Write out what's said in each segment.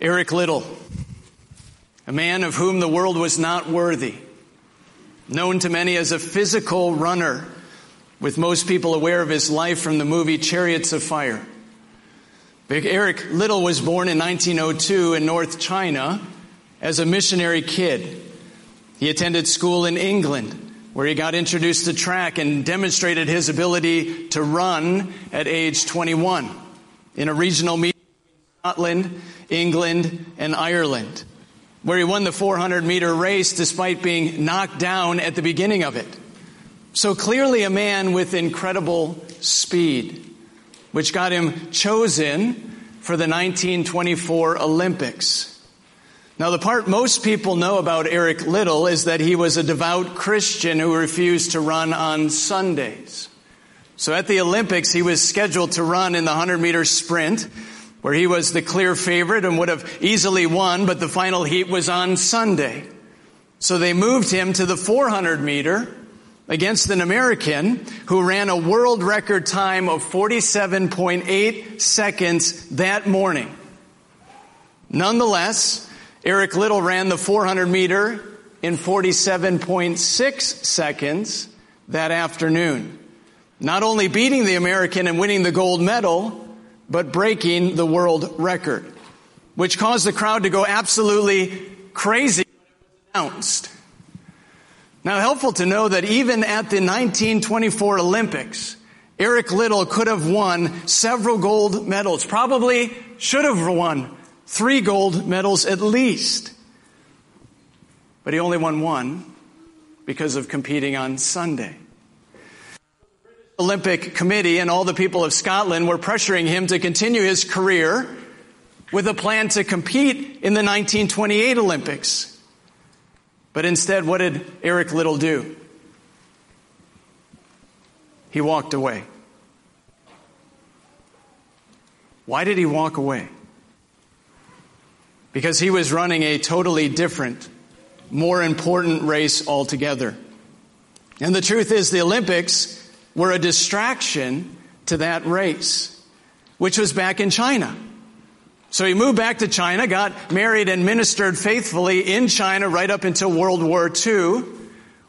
Eric Liddell, a man of whom the world was not worthy, known to many as a physical runner, with most people aware of his life from the movie Chariots of Fire. Big Eric Liddell was born in 1902 in North China as a missionary kid. He attended school in England, where he got introduced to track and demonstrated his ability to run at age 21 in a regional meet Scotland, England, and Ireland, where he won the 400 meter race despite being knocked down at the beginning of it. So clearly a man with incredible speed, which got him chosen for the 1924 Olympics. Now, the part most people know about Eric Liddell is that he was a devout Christian who refused to run on Sundays. So at the Olympics, he was scheduled to run in the 100 meter sprint, where he was the clear favorite and would have easily won, but the final heat was on Sunday. So they moved him to the 400 meter against an American who ran a world record time of 47.8 seconds that morning. Nonetheless, Eric Liddell ran the 400 meter in 47.6 seconds that afternoon. Not only beating the American and winning the gold medal, but breaking the world record, which caused the crowd to go absolutely crazy announced. Now, helpful to know that even at the 1924 Olympics, Eric Liddell could have won several gold medals, probably should have won three gold medals at least. But he only won one because of competing on Sunday. Olympic Committee and all the people of Scotland were pressuring him to continue his career with a plan to compete in the 1928 Olympics. But instead, what did Eric Liddell do? He walked away. Why did he walk away? because he was running a totally different, more important race altogether. And the truth is, the Olympics were a distraction to that race, which was back in China. So he moved back to China, got married and ministered faithfully in China right up until World War II,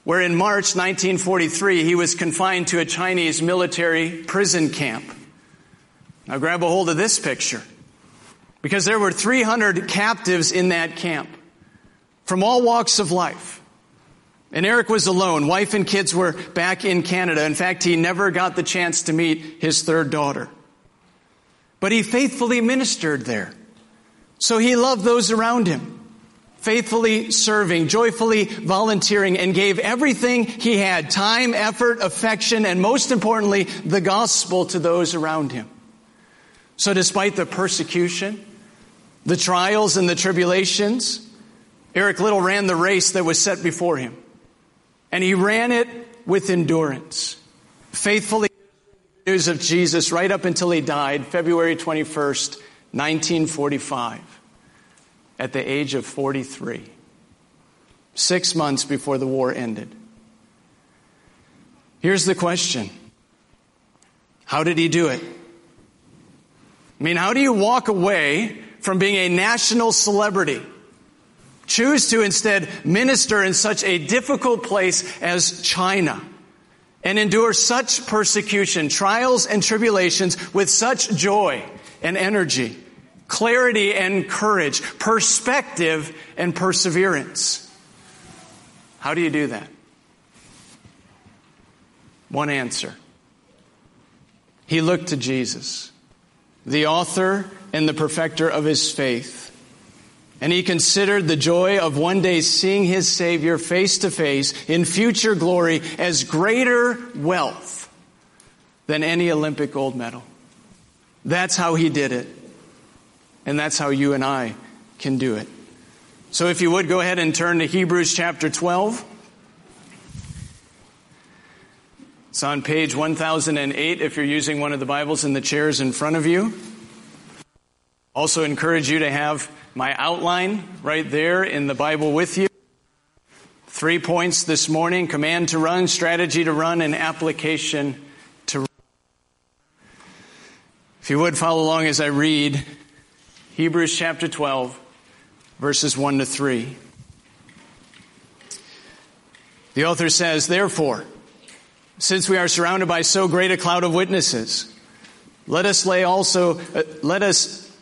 where in March 1943 he was confined to a Chinese military prison camp. Now grab a hold of this picture. Because there were 300 captives in that camp from all walks of life. And Eric was alone. Wife and kids were back in Canada. In fact, he never got the chance to meet his third daughter. But he faithfully ministered there. So he loved those around him, faithfully serving, joyfully volunteering, and gave everything he had time, effort, affection, and most importantly, the gospel to those around him. So despite the persecution, the trials and the tribulations, Eric Liddell ran the race that was set before him. And he ran it with endurance, faithfully news of Jesus right up until he died February 21st, 1945, at the age of 43, six months before the war ended. Here's the question How did he do it? I mean, how do you walk away from being a national celebrity. Choose to instead minister in such a difficult place as China and endure such persecution, trials and tribulations with such joy and energy, clarity and courage, perspective and perseverance. How do you do that? One answer. He looked to Jesus, the author and the perfecter of his faith. And he considered the joy of one day seeing his Savior face to face in future glory as greater wealth than any Olympic gold medal. That's how he did it. And that's how you and I can do it. So if you would go ahead and turn to Hebrews chapter 12. It's on page 1008 if you're using one of the Bibles in the chairs in front of you. Also, encourage you to have my outline right there in the Bible with you. Three points this morning command to run, strategy to run, and application to run. If you would follow along as I read Hebrews chapter 12, verses 1 to 3. The author says, Therefore, since we are surrounded by so great a cloud of witnesses, let us lay also, uh, let us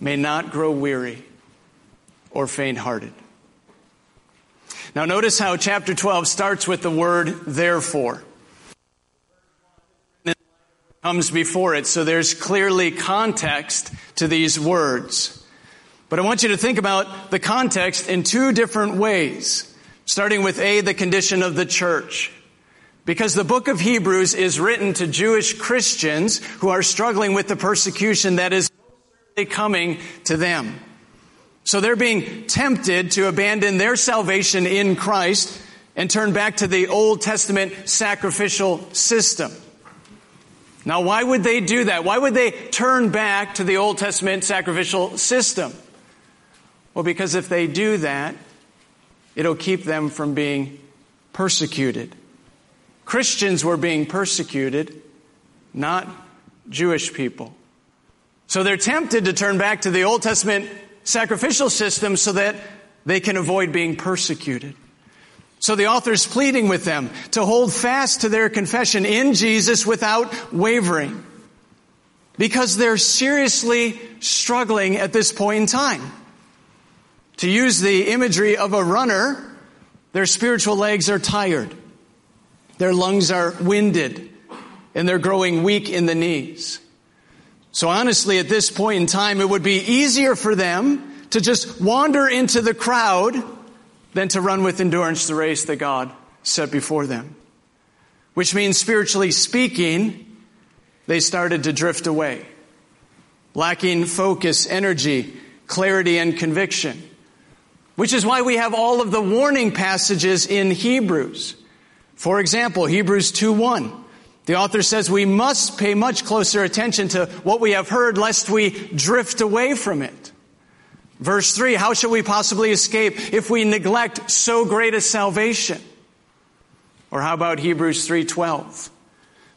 may not grow weary or faint hearted. Now, notice how chapter 12 starts with the word therefore. Then comes before it, so there's clearly context to these words. But I want you to think about the context in two different ways. Starting with A, the condition of the church. Because the book of Hebrews is written to Jewish Christians who are struggling with the persecution that is coming to them. So they're being tempted to abandon their salvation in Christ and turn back to the Old Testament sacrificial system. Now, why would they do that? Why would they turn back to the Old Testament sacrificial system? Well, because if they do that, It'll keep them from being persecuted. Christians were being persecuted, not Jewish people. So they're tempted to turn back to the Old Testament sacrificial system so that they can avoid being persecuted. So the author's pleading with them to hold fast to their confession in Jesus without wavering. Because they're seriously struggling at this point in time. To use the imagery of a runner, their spiritual legs are tired. Their lungs are winded and they're growing weak in the knees. So honestly, at this point in time, it would be easier for them to just wander into the crowd than to run with endurance the race that God set before them. Which means spiritually speaking, they started to drift away, lacking focus, energy, clarity, and conviction. Which is why we have all of the warning passages in Hebrews. For example, Hebrews 2:1. The author says we must pay much closer attention to what we have heard lest we drift away from it. Verse 3, how shall we possibly escape if we neglect so great a salvation? Or how about Hebrews 3:12?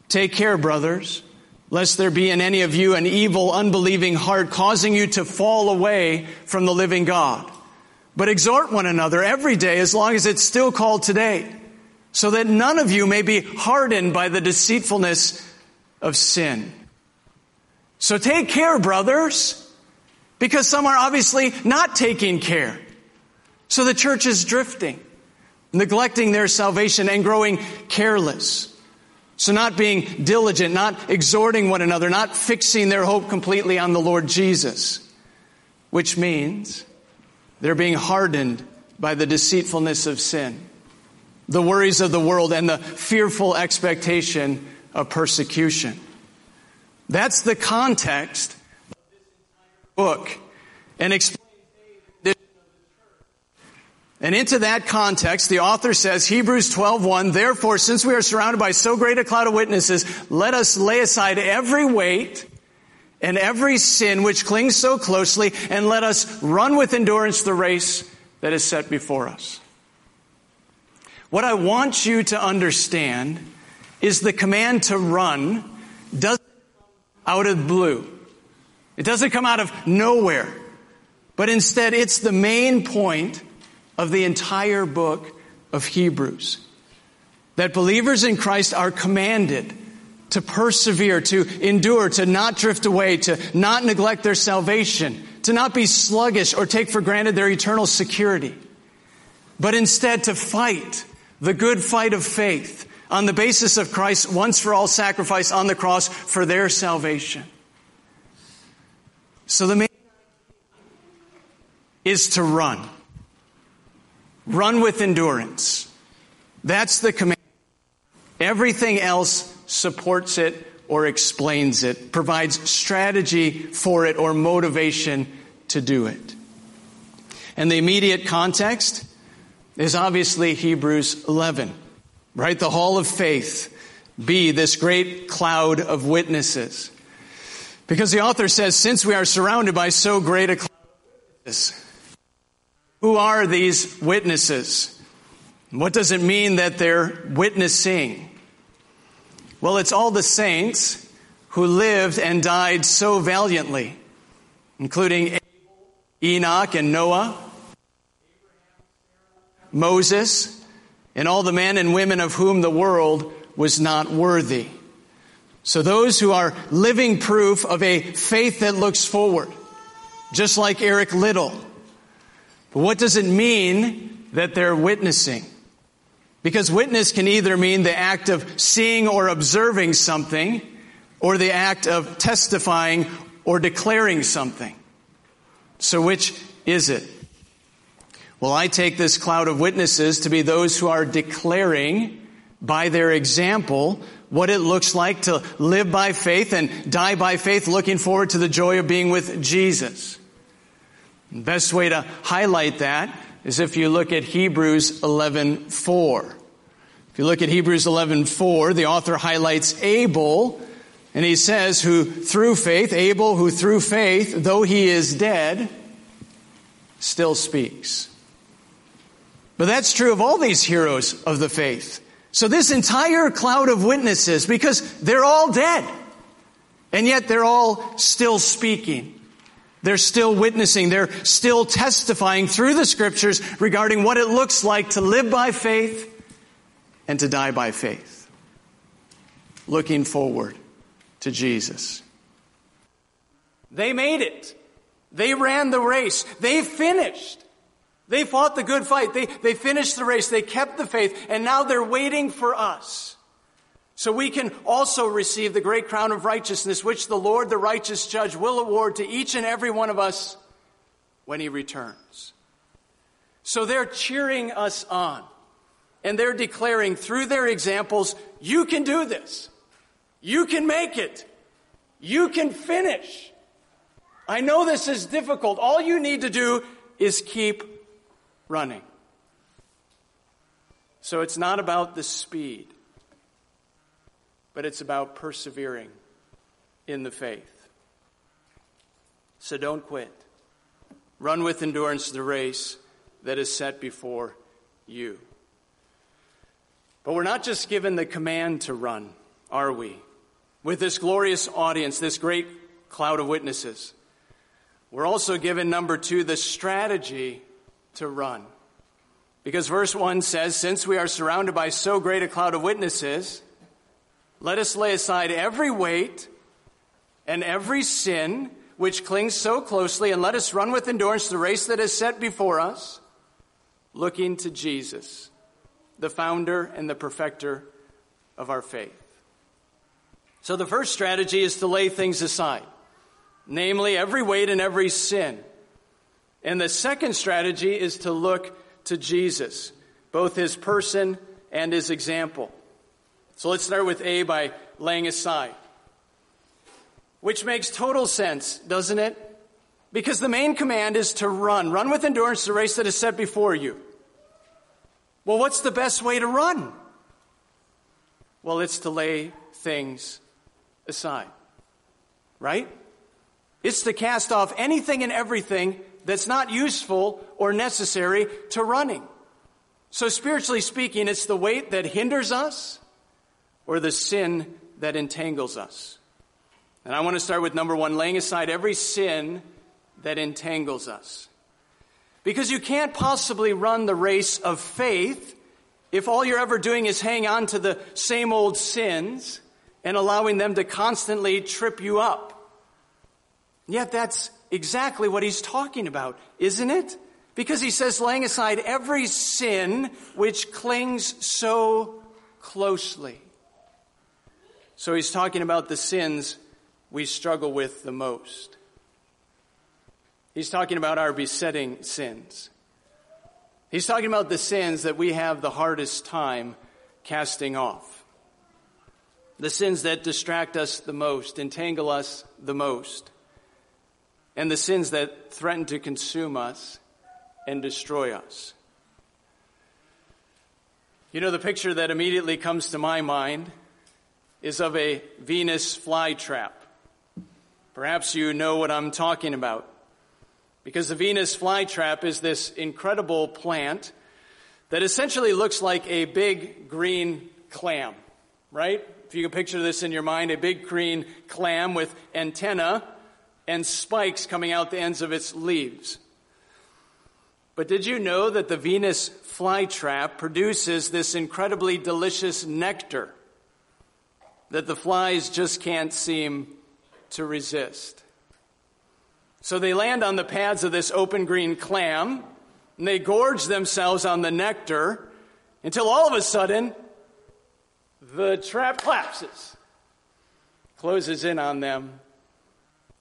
Take care, brothers, lest there be in any of you an evil, unbelieving heart causing you to fall away from the living God. But exhort one another every day as long as it's still called today, so that none of you may be hardened by the deceitfulness of sin. So take care, brothers, because some are obviously not taking care. So the church is drifting, neglecting their salvation and growing careless. So not being diligent, not exhorting one another, not fixing their hope completely on the Lord Jesus. Which means they're being hardened by the deceitfulness of sin, the worries of the world, and the fearful expectation of persecution. That's the context of this entire book and explains and into that context, the author says, Hebrews 12:1, therefore, since we are surrounded by so great a cloud of witnesses, let us lay aside every weight and every sin which clings so closely, and let us run with endurance the race that is set before us. What I want you to understand is the command to run doesn't come out of blue. It doesn't come out of nowhere. But instead, it's the main point of the entire book of Hebrews. That believers in Christ are commanded to persevere, to endure, to not drift away, to not neglect their salvation, to not be sluggish or take for granted their eternal security, but instead to fight the good fight of faith on the basis of Christ's once for all sacrifice on the cross for their salvation. So the main is to run. Run with endurance. That's the command. Everything else supports it or explains it, provides strategy for it or motivation to do it. And the immediate context is obviously Hebrews 11, right? The hall of faith. Be this great cloud of witnesses. Because the author says, since we are surrounded by so great a cloud of witnesses, who are these witnesses? What does it mean that they're witnessing? Well, it's all the saints who lived and died so valiantly, including Enoch and Noah, Moses, and all the men and women of whom the world was not worthy. So those who are living proof of a faith that looks forward, just like Eric Liddell. But what does it mean that they're witnessing? Because witness can either mean the act of seeing or observing something, or the act of testifying or declaring something. So which is it? Well, I take this cloud of witnesses to be those who are declaring by their example what it looks like to live by faith and die by faith, looking forward to the joy of being with Jesus. The best way to highlight that is if you look at Hebrews 11:4. If you look at Hebrews 11:4, the author highlights Abel, and he says, "Who through faith, Abel, who through faith, though he is dead, still speaks." But that's true of all these heroes of the faith. So this entire cloud of witnesses, because they're all dead, and yet they're all still speaking. They're still witnessing. They're still testifying through the scriptures regarding what it looks like to live by faith and to die by faith. Looking forward to Jesus. They made it. They ran the race. They finished. They fought the good fight. They, they finished the race. They kept the faith. And now they're waiting for us. So we can also receive the great crown of righteousness, which the Lord, the righteous judge, will award to each and every one of us when he returns. So they're cheering us on. And they're declaring through their examples, you can do this. You can make it. You can finish. I know this is difficult. All you need to do is keep running. So it's not about the speed but it's about persevering in the faith. So don't quit. Run with endurance the race that is set before you. But we're not just given the command to run, are we? With this glorious audience, this great cloud of witnesses. We're also given, number two, the strategy to run. Because verse 1 says, Since we are surrounded by so great a cloud of witnesses, let us lay aside every weight and every sin which clings so closely, and let us run with endurance the race that is set before us, looking to Jesus, the founder and the perfecter of our faith. So the first strategy is to lay things aside, namely every weight and every sin. And the second strategy is to look to Jesus, both his person and his example. So let's start with A by laying aside. Which makes total sense, doesn't it? Because the main command is to run. Run with endurance the race that is set before you. Well, what's the best way to run? Well, it's to lay things aside. Right? It's to cast off anything and everything that's not useful or necessary to running. So, spiritually speaking, it's the weight that hinders us or the sin that entangles us. And I want to start with number one laying aside every sin that entangles us. Because you can't possibly run the race of faith if all you're ever doing is hang on to the same old sins and allowing them to constantly trip you up. Yet that's exactly what he's talking about, isn't it? Because he says, laying aside every sin which clings so closely. So he's talking about the sins we struggle with the most. He's talking about our besetting sins. He's talking about the sins that we have the hardest time casting off. the sins that distract us the most, entangle us the most, and the sins that threaten to consume us and destroy us. You know, the picture that immediately comes to my mind is of a Venus flytrap. Perhaps you know what I'm talking about. Because the Venus flytrap is this incredible plant that essentially looks like a big green clam, right? If you can picture this in your mind, a big green clam with antenna and spikes coming out the ends of its leaves. But did you know that the Venus flytrap produces this incredibly delicious nectar that the flies just can't seem to resist? So they land on the pads of this open green clam and they gorge themselves on the nectar until all of a sudden the trap collapses, closes in on them,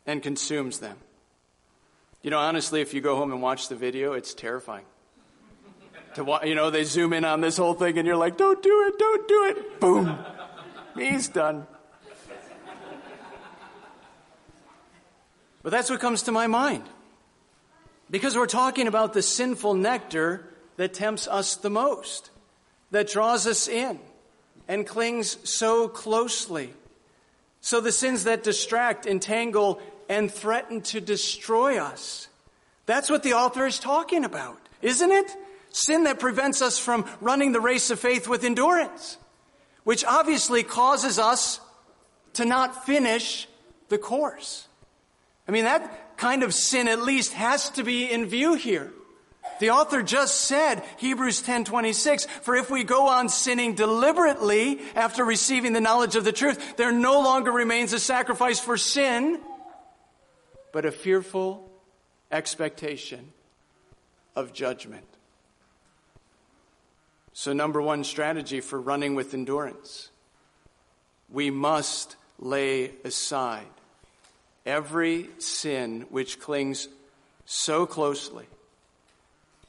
and consumes them. You know, honestly, if you go home and watch the video, it's terrifying. to watch, you know, they zoom in on this whole thing, and you're like, "Don't do it! Don't do it!" Boom, he's done. But that's what comes to my mind. Because we're talking about the sinful nectar that tempts us the most, that draws us in and clings so closely. So the sins that distract, entangle, and threaten to destroy us. That's what the author is talking about, isn't it? Sin that prevents us from running the race of faith with endurance, which obviously causes us to not finish the course. I mean, that kind of sin at least has to be in view here. The author just said, Hebrews 10:26, for if we go on sinning deliberately after receiving the knowledge of the truth, there no longer remains a sacrifice for sin, but a fearful expectation of judgment. So number 1 strategy for running with endurance. We must lay aside every sin which clings so closely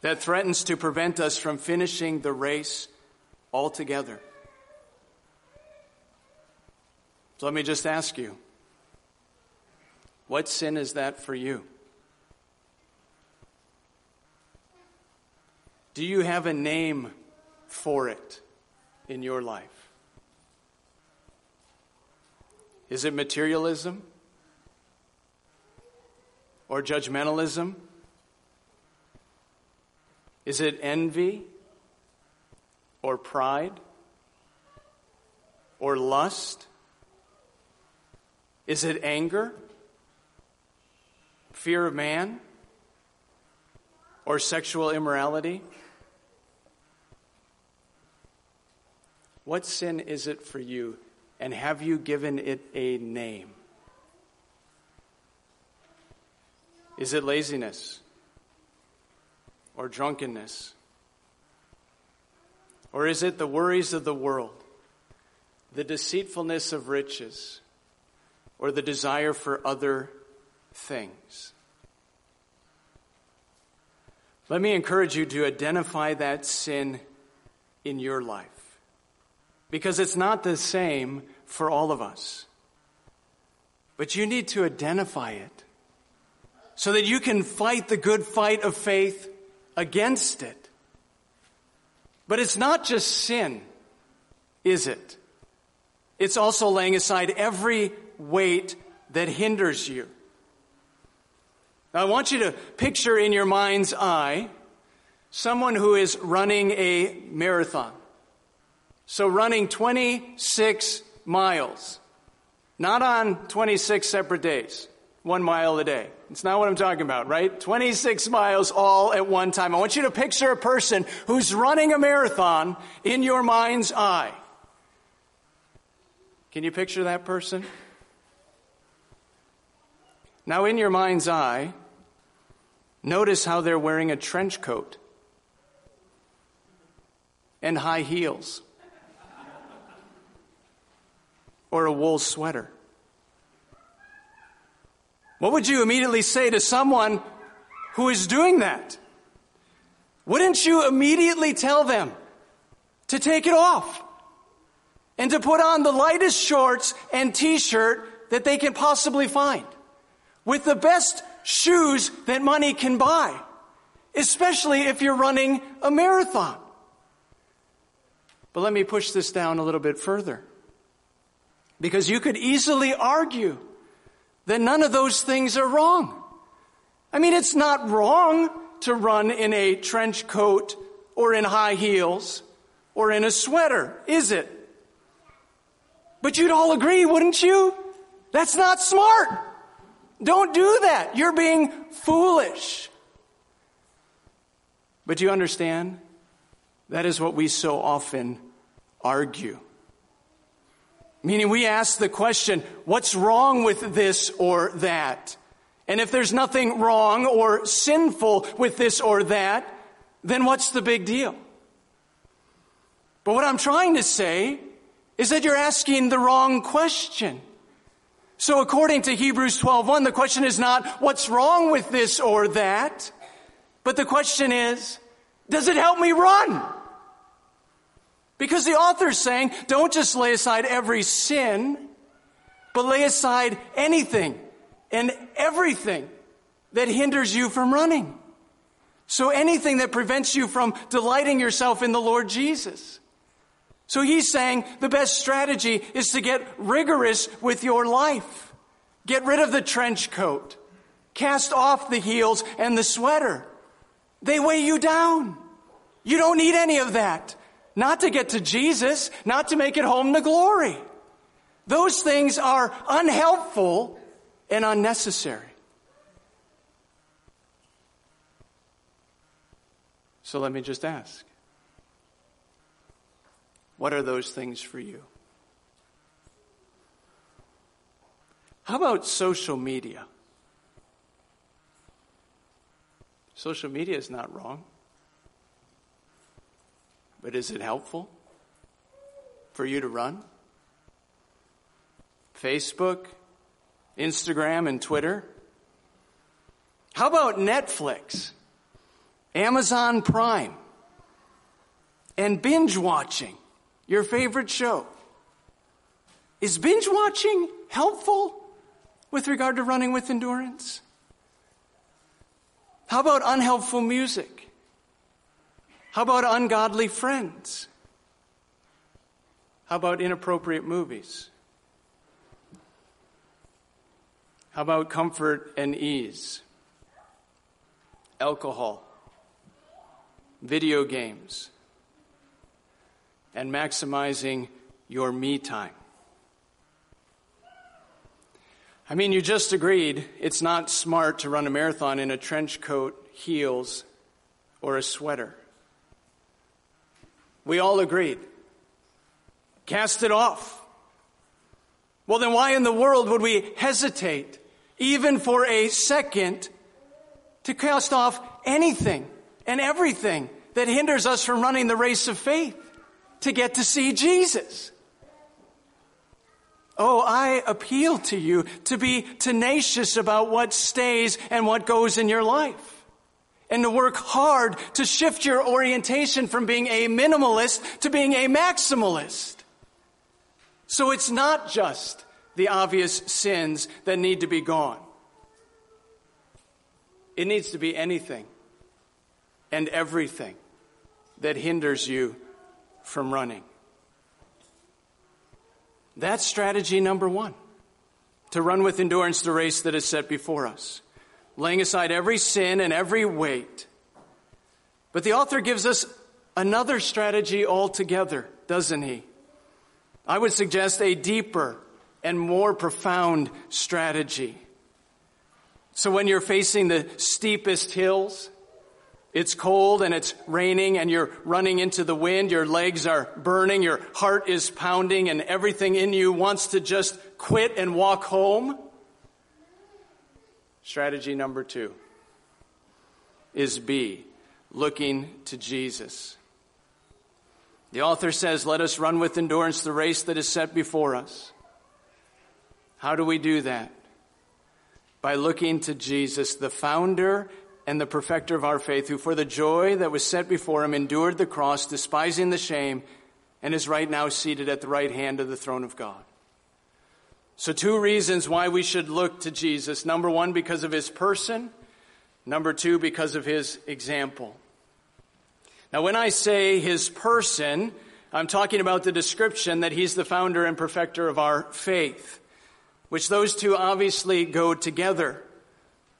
that threatens to prevent us from finishing the race altogether. So let me just ask you what sin is that for you? Do you have a name for it in your life? Is it materialism? or judgmentalism? Is it envy or pride or lust? Is it anger, fear of man, or sexual immorality? What sin is it for you, and have you given it a name? Is it laziness or drunkenness? Or is it the worries of the world, the deceitfulness of riches, or the desire for other things? Let me encourage you to identify that sin in your life. Because it's not the same for all of us. But you need to identify it so that you can fight the good fight of faith against it. But it's not just sin, is it? It's also laying aside every weight that hinders you. Now, I want you to picture in your mind's eye someone who is running a marathon. So, running 26 miles, not on 26 separate days one mile a day. It's not what I'm talking about, right? 26 miles all at one time. I want you to picture a person who's running a marathon in your mind's eye. Can you picture that person? Now, in your mind's eye, notice how they're wearing a trench coat and high heels or a wool sweater. What would you immediately say to someone who is doing that? Wouldn't you immediately tell them to take it off and to put on the lightest shorts and t-shirt that they can possibly find with the best shoes that money can buy, especially if you're running a marathon. But let me push this down a little bit further. Because you could easily argue that none of those things are wrong. I mean, it's not wrong to run in a trench coat or in high heels or in a sweater, is it? But you'd all agree, wouldn't you? That's not smart. Don't do that. You're being foolish. But you understand? That is what we so often argue. Meaning we ask the question, what's wrong with this or that? And if there's nothing wrong or sinful with this or that, then what's the big deal? But what I'm trying to say is that you're asking the wrong question. So according to Hebrews 12:1, the question is not what's wrong with this or that, but the question is, does it help me run? Because the author's saying, don't just lay aside every sin, but lay aside anything and everything that hinders you from running. So anything that prevents you from delighting yourself in the Lord Jesus. So he's saying the best strategy is to get rigorous with your life. Get rid of the trench coat. Cast off the heels and the sweater. They weigh you down. You don't need any of that. Not to get to Jesus, not to make it home to glory. Those things are unhelpful and unnecessary. So let me just ask what are those things for you? How about social media? Social media is not wrong. But is it helpful for you to run? Facebook, Instagram, and Twitter? How about Netflix, Amazon Prime, and binge watching your favorite show? Is binge watching helpful with regard to running with endurance? How about unhelpful music? How about ungodly friends? How about inappropriate movies? How about comfort and ease? Alcohol, video games, and maximizing your me time. I mean, you just agreed it's not smart to run a marathon in a trench coat, heels, or a sweater. We all agreed. Cast it off. Well, then why in the world would we hesitate, even for a second, to cast off anything and everything that hinders us from running the race of faith to get to see Jesus? Oh, I appeal to you to be tenacious about what stays and what goes in your life and to work hard to shift your orientation from being a minimalist to being a maximalist. So it's not just the obvious sins that need to be gone. It needs to be anything and everything that hinders you from running. That's strategy number one to run with endurance the race that is set before us laying aside every sin and every weight. But the author gives us another strategy altogether, doesn't he? I would suggest a deeper and more profound strategy. So when you're facing the steepest hills, it's cold and it's raining and you're running into the wind, your legs are burning, your heart is pounding, and everything in you wants to just quit and walk home. Strategy number two is B, looking to Jesus. The author says, Let us run with endurance the race that is set before us. How do we do that? By looking to Jesus, the founder and the perfecter of our faith, who for the joy that was set before him endured the cross, despising the shame, and is right now seated at the right hand of the throne of God. So, two reasons why we should look to Jesus. Number one, because of his person. Number two, because of his example. Now, when I say his person, I'm talking about the description that he's the founder and perfecter of our faith, which those two obviously go together.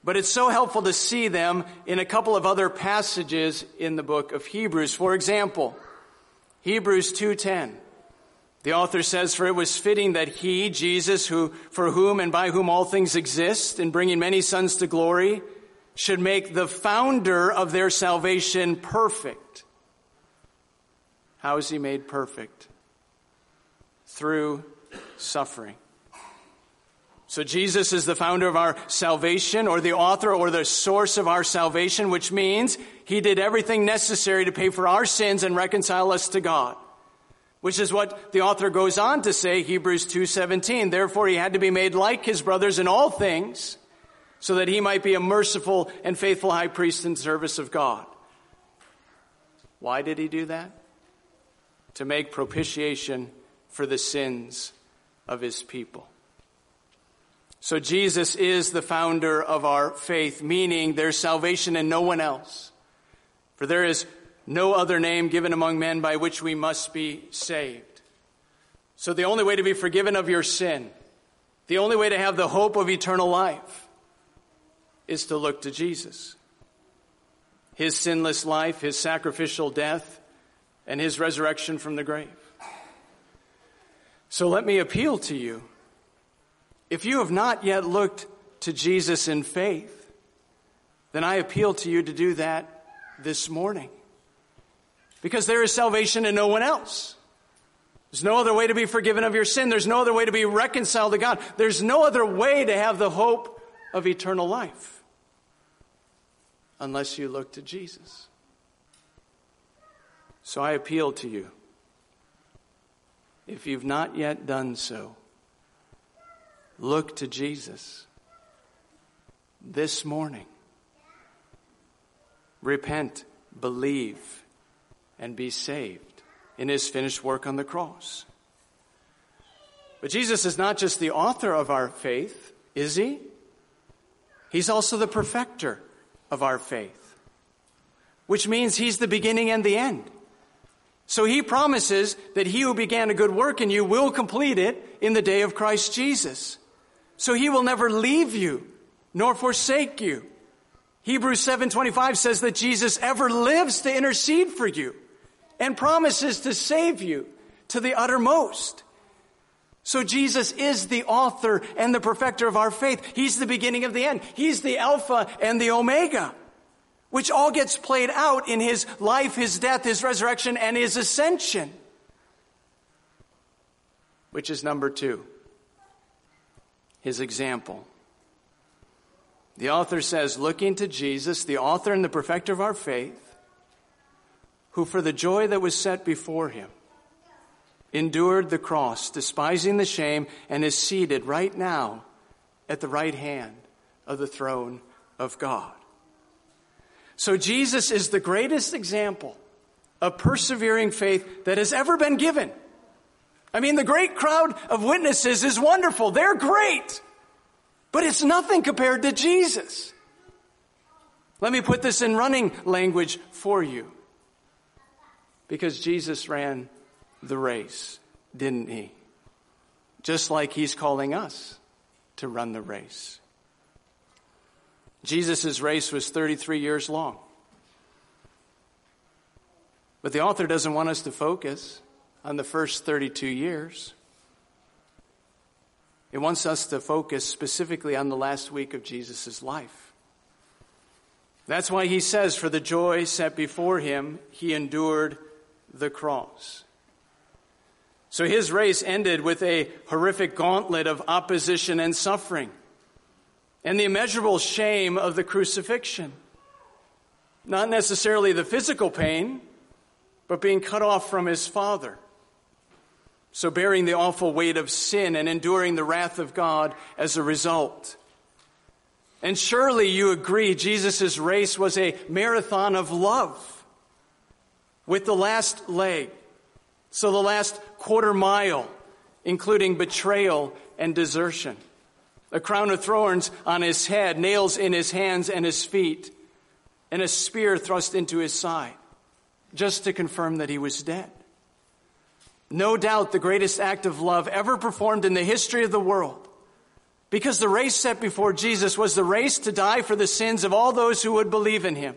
But it's so helpful to see them in a couple of other passages in the book of Hebrews. For example, Hebrews 2:10. The author says, For it was fitting that he, Jesus, who, for whom and by whom all things exist, in bringing many sons to glory, should make the founder of their salvation perfect. How is he made perfect? Through suffering. So Jesus is the founder of our salvation or the author or the source of our salvation, which means he did everything necessary to pay for our sins and reconcile us to God. Which is what the author goes on to say, Hebrews 2:17. Therefore he had to be made like his brothers in all things, so that he might be a merciful and faithful high priest in service of God. Why did he do that? To make propitiation for the sins of his people. So Jesus is the founder of our faith, meaning there's salvation in no one else. For there is no other name given among men by which we must be saved. So the only way to be forgiven of your sin, the only way to have the hope of eternal life, is to look to Jesus. His sinless life, his sacrificial death, and his resurrection from the grave. So let me appeal to you if you have not yet looked to Jesus in faith, then I appeal to you to do that this morning. Because there is salvation in no one else. There's no other way to be forgiven of your sin. There's no other way to be reconciled to God. There's no other way to have the hope of eternal life unless you look to Jesus. So I appeal to you. If you've not yet done so, Look to Jesus this morning. Repent, believe, and be saved in his finished work on the cross. But Jesus is not just the author of our faith, is he? He's also the perfecter of our faith, which means he's the beginning and the end. So he promises that he who began a good work in you will complete it in the day of Christ Jesus. So he will never leave you nor forsake you. Hebrews 7:25 says that Jesus ever lives to intercede for you and promises to save you to the uttermost. So Jesus is the author and the perfecter of our faith. He's the beginning of the end. He's the alpha and the omega, which all gets played out in his life, his death, his resurrection, and his ascension. Which is number two his example. The author says, looking to Jesus, the author and the perfecter of our faith, who for the joy that was set before him endured the cross, despising the shame, and is seated right now at the right hand of the throne of God. So Jesus is the greatest example of persevering faith that has ever been given. I mean, the great crowd of witnesses is wonderful. They're great. But it's nothing compared to Jesus. Let me put this in running language for you. Because Jesus ran the race, didn't he? Just like he's calling us to run the race. Jesus' race was 33 years long. But the author doesn't want us to focus on the first 32 years. It wants us to focus specifically on the last week of Jesus' life. That's why he says, For the joy set before him, he endured the cross. So his race ended with a horrific gauntlet of opposition and suffering, and the immeasurable shame of the crucifixion. Not necessarily the physical pain, but being cut off from his Father so, bearing the awful weight of sin and enduring the wrath of God as a result. And surely you agree Jesus' race was a marathon of love with the last leg So the last quarter mile, including betrayal and desertion, a crown of thorns on his head, nails in his hands and his feet, and a spear thrust into his side, just to confirm that he was dead. No doubt the greatest act of love ever performed in the history of the world. Because the race set before Jesus was the race to die for the sins of all those who would believe in him.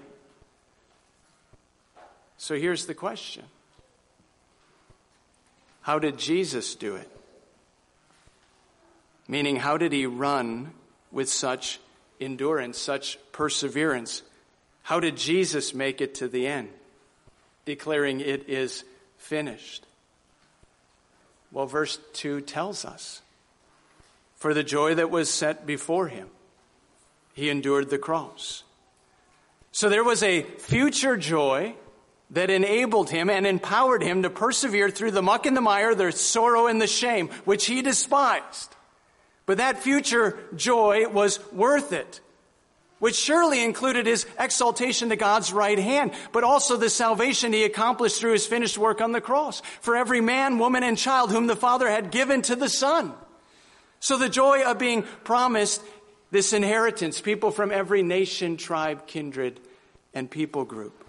So here's the question How did Jesus do it? Meaning, how did he run with such endurance, such perseverance? How did Jesus make it to the end, declaring it is finished? Well, verse 2 tells us For the joy that was set before him, he endured the cross. So there was a future joy that enabled him and empowered him to persevere through the muck and the mire, the sorrow and the shame, which he despised. But that future joy was worth it, which surely included his exaltation to God's right hand, but also the salvation he accomplished through his finished work on the cross for every man, woman, and child whom the Father had given to the Son. So the joy of being promised this inheritance, people from every nation, tribe, kindred, and people group.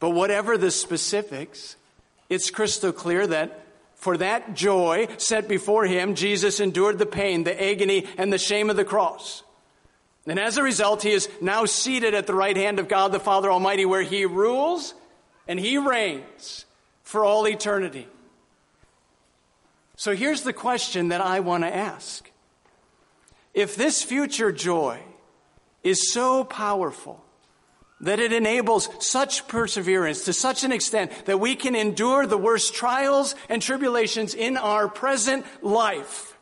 But whatever the specifics, it's crystal clear that for that joy set before him, Jesus endured the pain, the agony, and the shame of the cross. And as a result, he is now seated at the right hand of God the Father Almighty, where he rules and he reigns for all eternity. So here's the question that I want to ask. If this future joy is so powerful, that it enables such perseverance to such an extent that we can endure the worst trials and tribulations in our present life.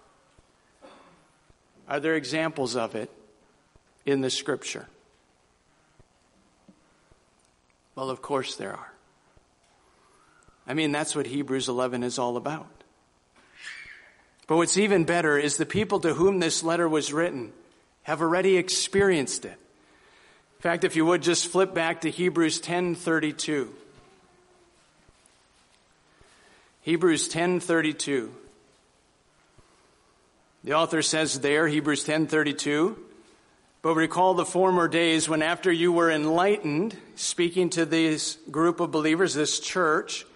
Are there examples of it in the scripture? Well, of course there are. I mean, that's what Hebrews 11 is all about. But what's even better is the people to whom this letter was written have already experienced it. In fact, if you would just flip back to Hebrews 10:32. Hebrews 10:32. The author says there, Hebrews 10:32, but recall the former days when after you were enlightened, speaking to this group of believers, this church,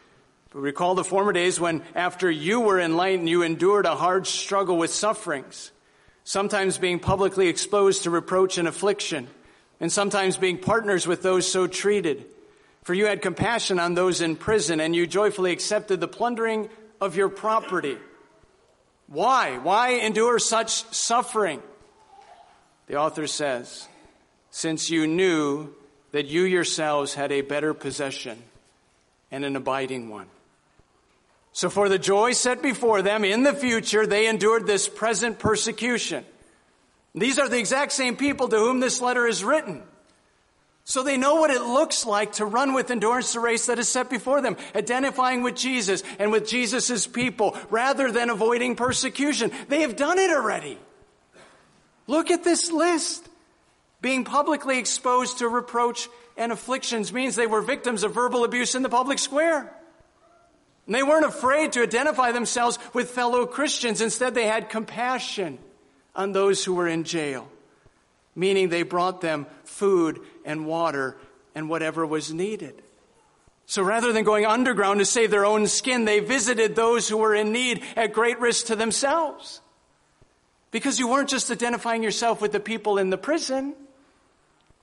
but recall the former days when after you were enlightened, you endured a hard struggle with sufferings, sometimes being publicly exposed to reproach and affliction and sometimes being partners with those so treated. For you had compassion on those in prison, and you joyfully accepted the plundering of your property. Why? Why endure such suffering? The author says, Since you knew that you yourselves had a better possession and an abiding one. So, for the joy set before them in the future, they endured this present persecution. These are the exact same people to whom this letter is written. So they know what it looks like to run with endurance the race that is set before them, identifying with Jesus and with Jesus' people rather than avoiding persecution. They have done it already. Look at this list. Being publicly exposed to reproach and afflictions means they were victims of verbal abuse in the public square. And they weren't afraid to identify themselves with fellow Christians. Instead, they had compassion on those who were in jail, meaning they brought them food and water and whatever was needed. So rather than going underground to save their own skin, they visited those who were in need at great risk to themselves. Because you weren't just identifying yourself with the people in the prison.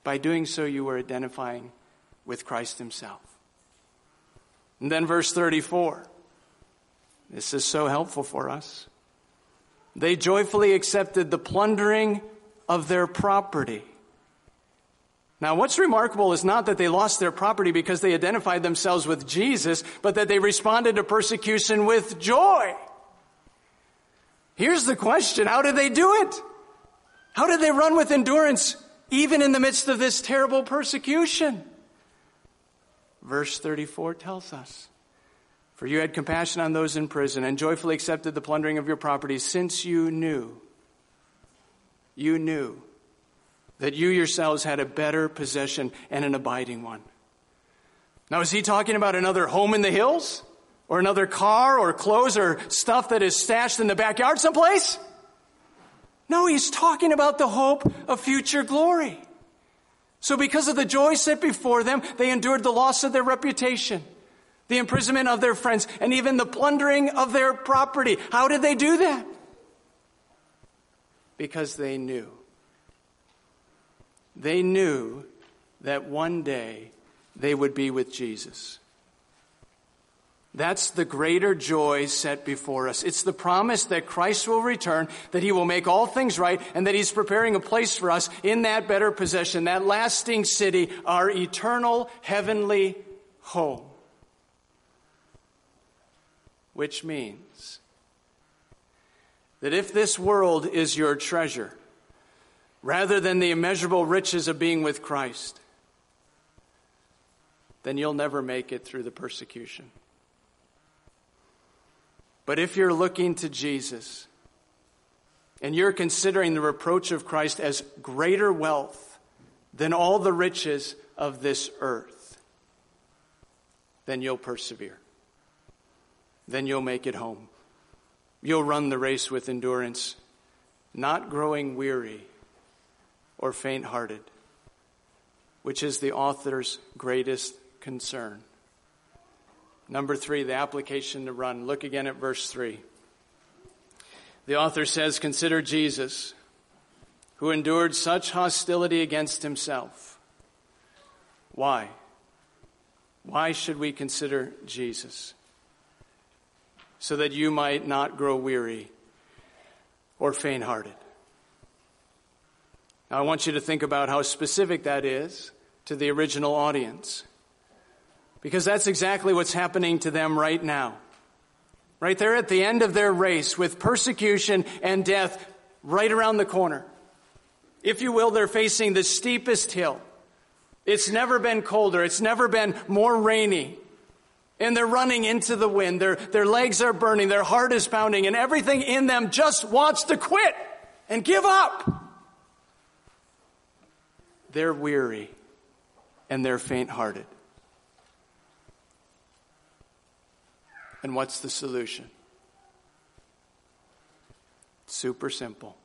By doing so, you were identifying with Christ Himself. And then verse 34. This is so helpful for us. They joyfully accepted the plundering of their property. Now, what's remarkable is not that they lost their property because they identified themselves with Jesus, but that they responded to persecution with joy. Here's the question How did they do it? How did they run with endurance even in the midst of this terrible persecution? Verse 34 tells us for you had compassion on those in prison and joyfully accepted the plundering of your property since you knew, you knew that you yourselves had a better possession and an abiding one. Now, is he talking about another home in the hills? Or another car or clothes or stuff that is stashed in the backyard someplace. No, he's talking about the hope of future glory. So because of the joy set before them, they endured the loss of their reputation, the imprisonment of their friends, and even the plundering of their property. How did they do that? Because they knew. They knew that one day they would be with Jesus. That's the greater joy set before us. It's the promise that Christ will return, that he will make all things right, and that he's preparing a place for us in that better possession, that lasting city, our eternal heavenly home. Which means that if this world is your treasure, rather than the immeasurable riches of being with Christ, then you'll never make it through the persecution. But if you're looking to Jesus and you're considering the reproach of Christ as greater wealth than all the riches of this earth, then you'll persevere. Then you'll make it home. You'll run the race with endurance, not growing weary or faint hearted, which is the author's greatest concern. Number three, the application to run. Look again at verse three. The author says, Consider Jesus, who endured such hostility against himself. Why? Why should we consider Jesus? So that you might not grow weary or faint hearted. Now, I want you to think about how specific that is to the original audience. Because that's exactly what's happening to them right now. Right there at the end of their race with persecution and death right around the corner. If you will, they're facing the steepest hill. It's never been colder. It's never been more rainy. And they're running into the wind. Their, their legs are burning. Their heart is pounding and everything in them just wants to quit and give up. They're weary and they're faint hearted. And what's the solution? Super simple.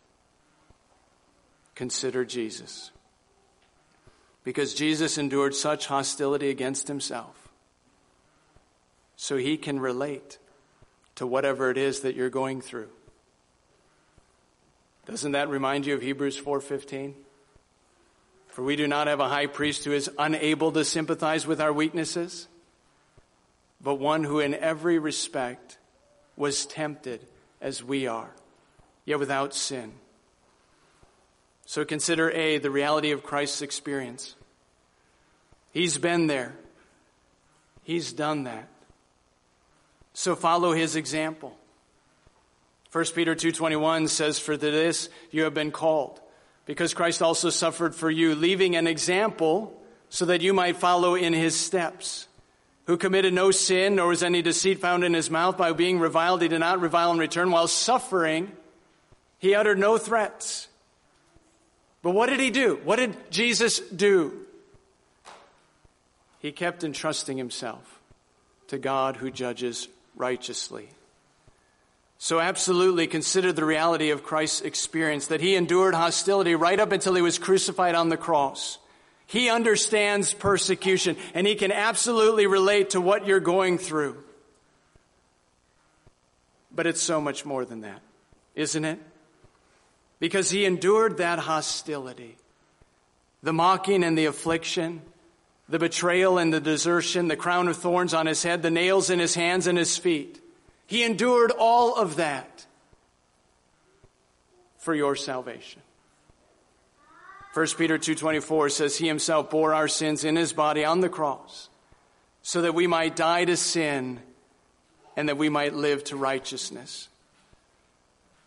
Consider Jesus. Because Jesus endured such hostility against himself. So he can relate to whatever it is that you're going through. Doesn't that remind you of Hebrews 4:15? For we do not have a high priest who is unable to sympathize with our weaknesses, but one who in every respect was tempted as we are, yet without sin. So consider A, the reality of Christ's experience. He's been there. He's done that. So follow his example. 1 Peter 2:21 says for this you have been called because Christ also suffered for you leaving an example so that you might follow in his steps who committed no sin, nor was any deceit found in his mouth. By being reviled, he did not revile in return. While suffering, he uttered no threats. But what did he do? What did Jesus do? He kept entrusting himself to God who judges righteously. So, absolutely consider the reality of Christ's experience that he endured hostility right up until he was crucified on the cross. He understands persecution and he can absolutely relate to what you're going through. But it's so much more than that, isn't it? Because he endured that hostility, the mocking and the affliction, the betrayal and the desertion, the crown of thorns on his head, the nails in his hands and his feet. He endured all of that for your salvation. 1 Peter 2:24 says he himself bore our sins in his body on the cross so that we might die to sin and that we might live to righteousness.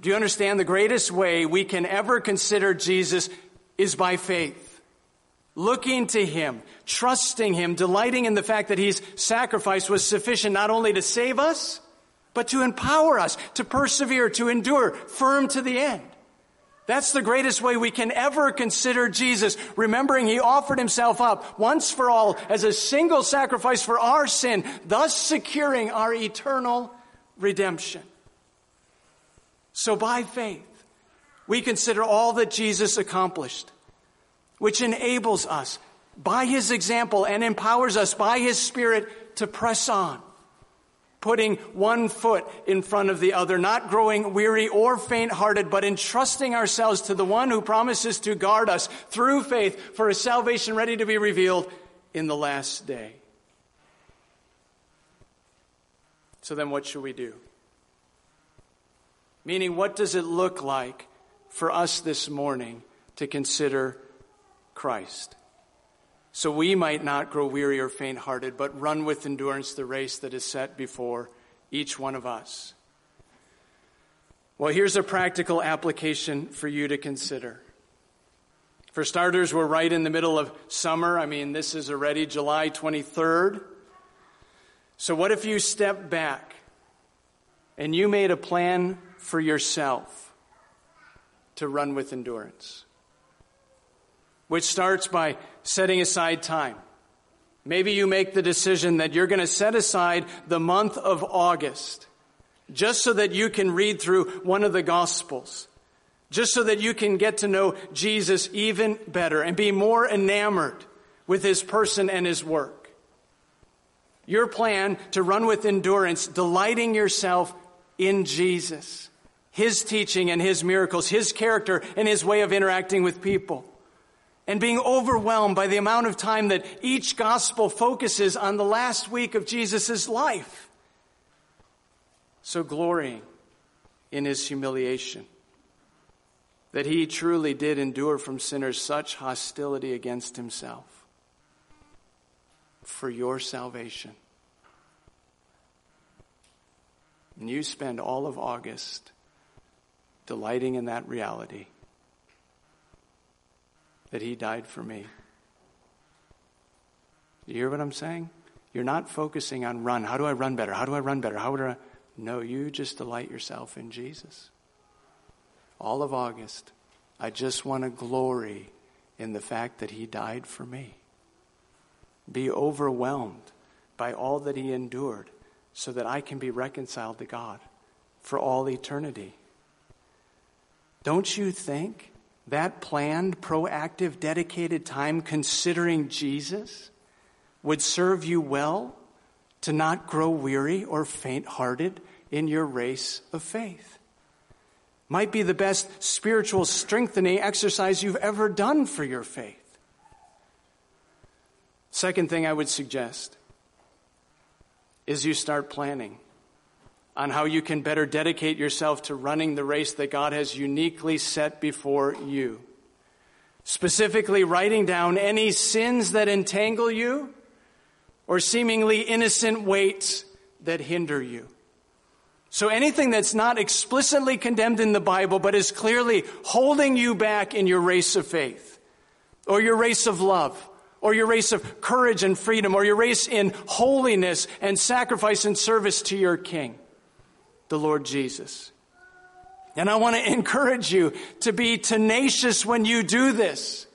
Do you understand the greatest way we can ever consider Jesus is by faith? Looking to him, trusting him, delighting in the fact that his sacrifice was sufficient not only to save us, but to empower us to persevere, to endure firm to the end. That's the greatest way we can ever consider Jesus, remembering he offered himself up once for all as a single sacrifice for our sin, thus securing our eternal redemption. So by faith, we consider all that Jesus accomplished, which enables us by his example and empowers us by his Spirit to press on putting one foot in front of the other, not growing weary or faint hearted, but entrusting ourselves to the one who promises to guard us through faith for a salvation ready to be revealed in the last day. So then, what should we do? Meaning, what does it look like for us this morning to consider Christ? So we might not grow weary or faint hearted, but run with endurance the race that is set before each one of us. Well, here's a practical application for you to consider. For starters, we're right in the middle of summer. I mean, this is already July 23rd. So, what if you step back and you made a plan for yourself to run with endurance? Which starts by setting aside time. Maybe you make the decision that you're going to set aside the month of August just so that you can read through one of the Gospels, just so that you can get to know Jesus even better and be more enamored with his person and his work. Your plan to run with endurance, delighting yourself in Jesus, his teaching and his miracles, his character and his way of interacting with people and being overwhelmed by the amount of time that each gospel focuses on the last week of Jesus' life. So glorying in his humiliation, that he truly did endure from sinners such hostility against himself for your salvation. And you spend all of August delighting in that reality that he died for me. You hear what I'm saying? You're not focusing on run. How do I run better? How do I run better? How would I? No, you just delight yourself in Jesus. All of August, I just want to glory in the fact that he died for me. Be overwhelmed by all that he endured so that I can be reconciled to God for all eternity. Don't you think that planned, proactive, dedicated time considering Jesus would serve you well to not grow weary or faint hearted in your race of faith. Might be the best spiritual strengthening exercise you've ever done for your faith. Second thing I would suggest is you start planning on how you can better dedicate yourself to running the race that God has uniquely set before you. Specifically, writing down any sins that entangle you or seemingly innocent weights that hinder you. So anything that's not explicitly condemned in the Bible, but is clearly holding you back in your race of faith, or your race of love, or your race of courage and freedom, or your race in holiness and sacrifice and service to your King the Lord Jesus. And I want to encourage you to be tenacious when you do this.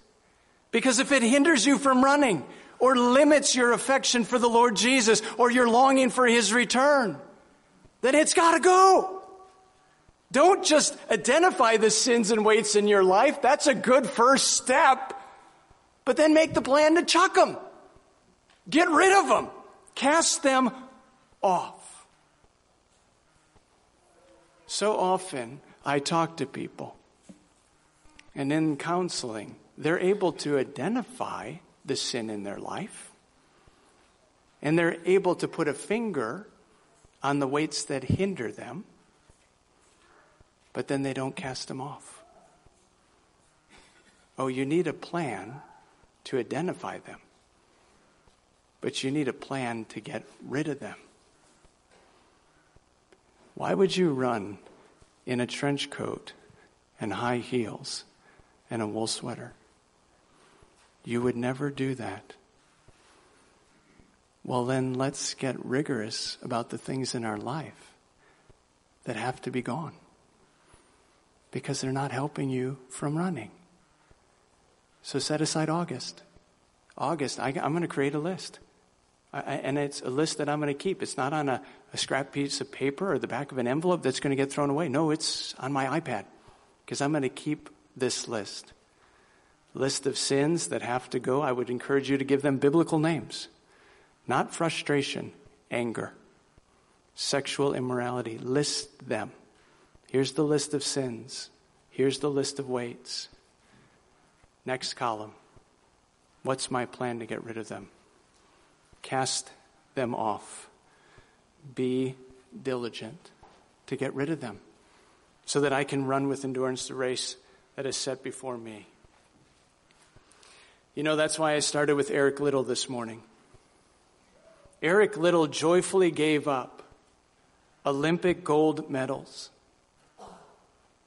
Because if it hinders you from running, or limits your affection for the Lord Jesus, or your longing for His return, then it's got to go. Don't just identify the sins and weights in your life. That's a good first step. But then make the plan to chuck them. Get rid of them. Cast them off. So often I talk to people, and in counseling, they're able to identify the sin in their life, and they're able to put a finger on the weights that hinder them, but then they don't cast them off. Oh, you need a plan to identify them, but you need a plan to get rid of them. Why would you run in a trench coat and high heels and a wool sweater? You would never do that. Well, then let's get rigorous about the things in our life that have to be gone. because they're not helping you from running. So set aside August. August, I, am going to create a list. I, and it's a list that I'm going to keep. It's not on a, a scrap piece of paper or the back of an envelope that's going to get thrown away. No, it's on my iPad because I'm going to keep this list. List of sins that have to go. I would encourage you to give them biblical names. Not frustration, anger, sexual immorality. List them. Here's the list of sins. Here's the list of weights. Next column. What's my plan to get rid of them? Cast them off. Be diligent to get rid of them so that I can run with endurance the race that is set before me. You know, that's why I started with Eric Liddell this morning. Eric Liddell joyfully gave up Olympic gold medals,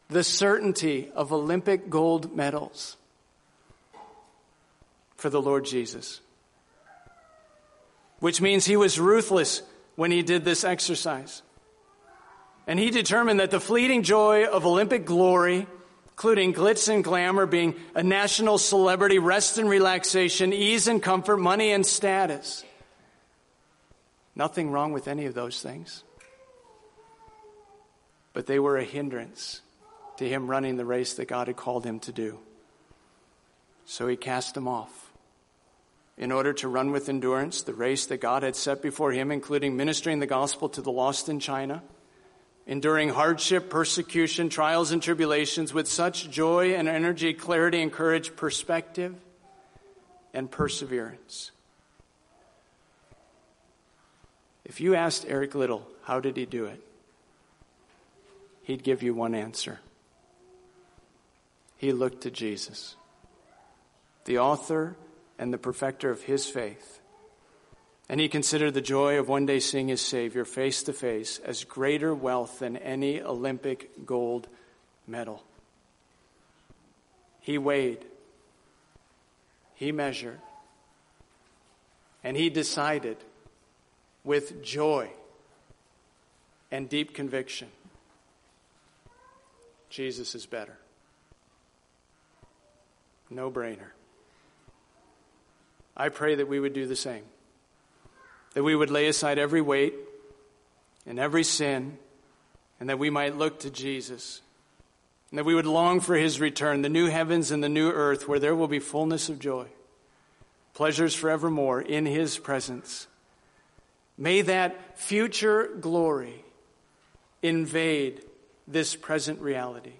the certainty of Olympic gold medals for the Lord Jesus. Which means he was ruthless when he did this exercise. And he determined that the fleeting joy of Olympic glory, including glitz and glamour, being a national celebrity, rest and relaxation, ease and comfort, money and status. Nothing wrong with any of those things. But they were a hindrance to him running the race that God had called him to do. So he cast them off in order to run with endurance the race that God had set before him, including ministering the gospel to the lost in China, enduring hardship, persecution, trials, and tribulations with such joy and energy, clarity, and courage, perspective, and perseverance. If you asked Eric Liddell, how did he do it? He'd give you one answer. He looked to Jesus, the author and the perfecter of his faith. And he considered the joy of one day seeing his Savior face to face as greater wealth than any Olympic gold medal. He weighed, he measured, and he decided with joy and deep conviction Jesus is better. No brainer. I pray that we would do the same. That we would lay aside every weight and every sin, and that we might look to Jesus. And that we would long for his return, the new heavens and the new earth, where there will be fullness of joy, pleasures forevermore in his presence. May that future glory invade this present reality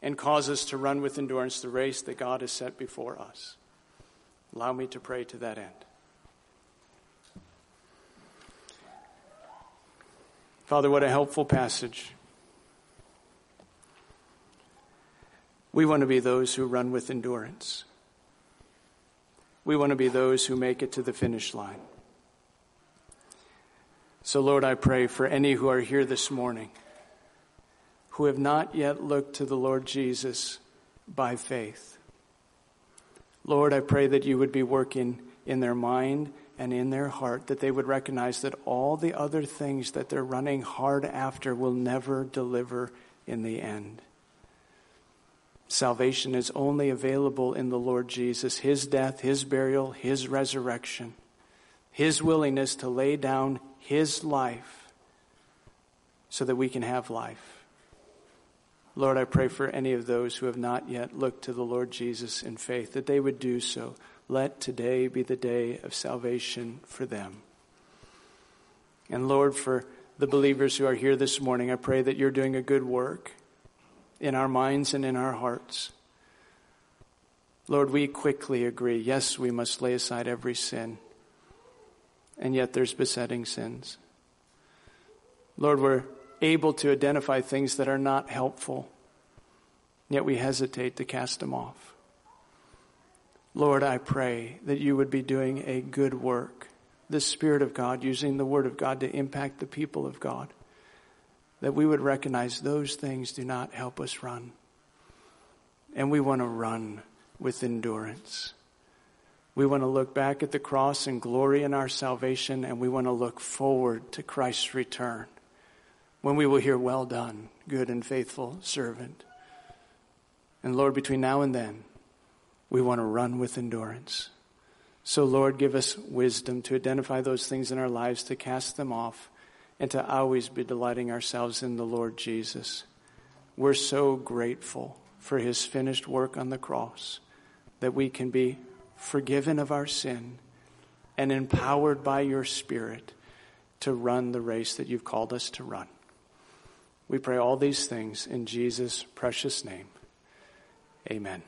and cause us to run with endurance the race that God has set before us. Allow me to pray to that end. Father, what a helpful passage. We want to be those who run with endurance. We want to be those who make it to the finish line. So, Lord, I pray for any who are here this morning who have not yet looked to the Lord Jesus by faith. Lord, I pray that you would be working in their mind and in their heart, that they would recognize that all the other things that they're running hard after will never deliver in the end. Salvation is only available in the Lord Jesus, His death, His burial, His resurrection, His willingness to lay down His life so that we can have life. Lord, I pray for any of those who have not yet looked to the Lord Jesus in faith, that they would do so. Let today be the day of salvation for them. And Lord, for the believers who are here this morning, I pray that you're doing a good work in our minds and in our hearts. Lord, we quickly agree yes, we must lay aside every sin, and yet there's besetting sins. Lord, we're able to identify things that are not helpful, yet we hesitate to cast them off. Lord, I pray that you would be doing a good work, the Spirit of God, using the Word of God to impact the people of God, that we would recognize those things do not help us run. And we want to run with endurance. We want to look back at the cross and glory in our salvation, and we want to look forward to Christ's return when we will hear, Well done, good and faithful servant. And Lord, between now and then, we want to run with endurance. So, Lord, give us wisdom to identify those things in our lives, to cast them off, and to always be delighting ourselves in the Lord Jesus. We're so grateful for his finished work on the cross that we can be forgiven of our sin and empowered by your Spirit to run the race that you've called us to run. We pray all these things in Jesus' precious name. Amen.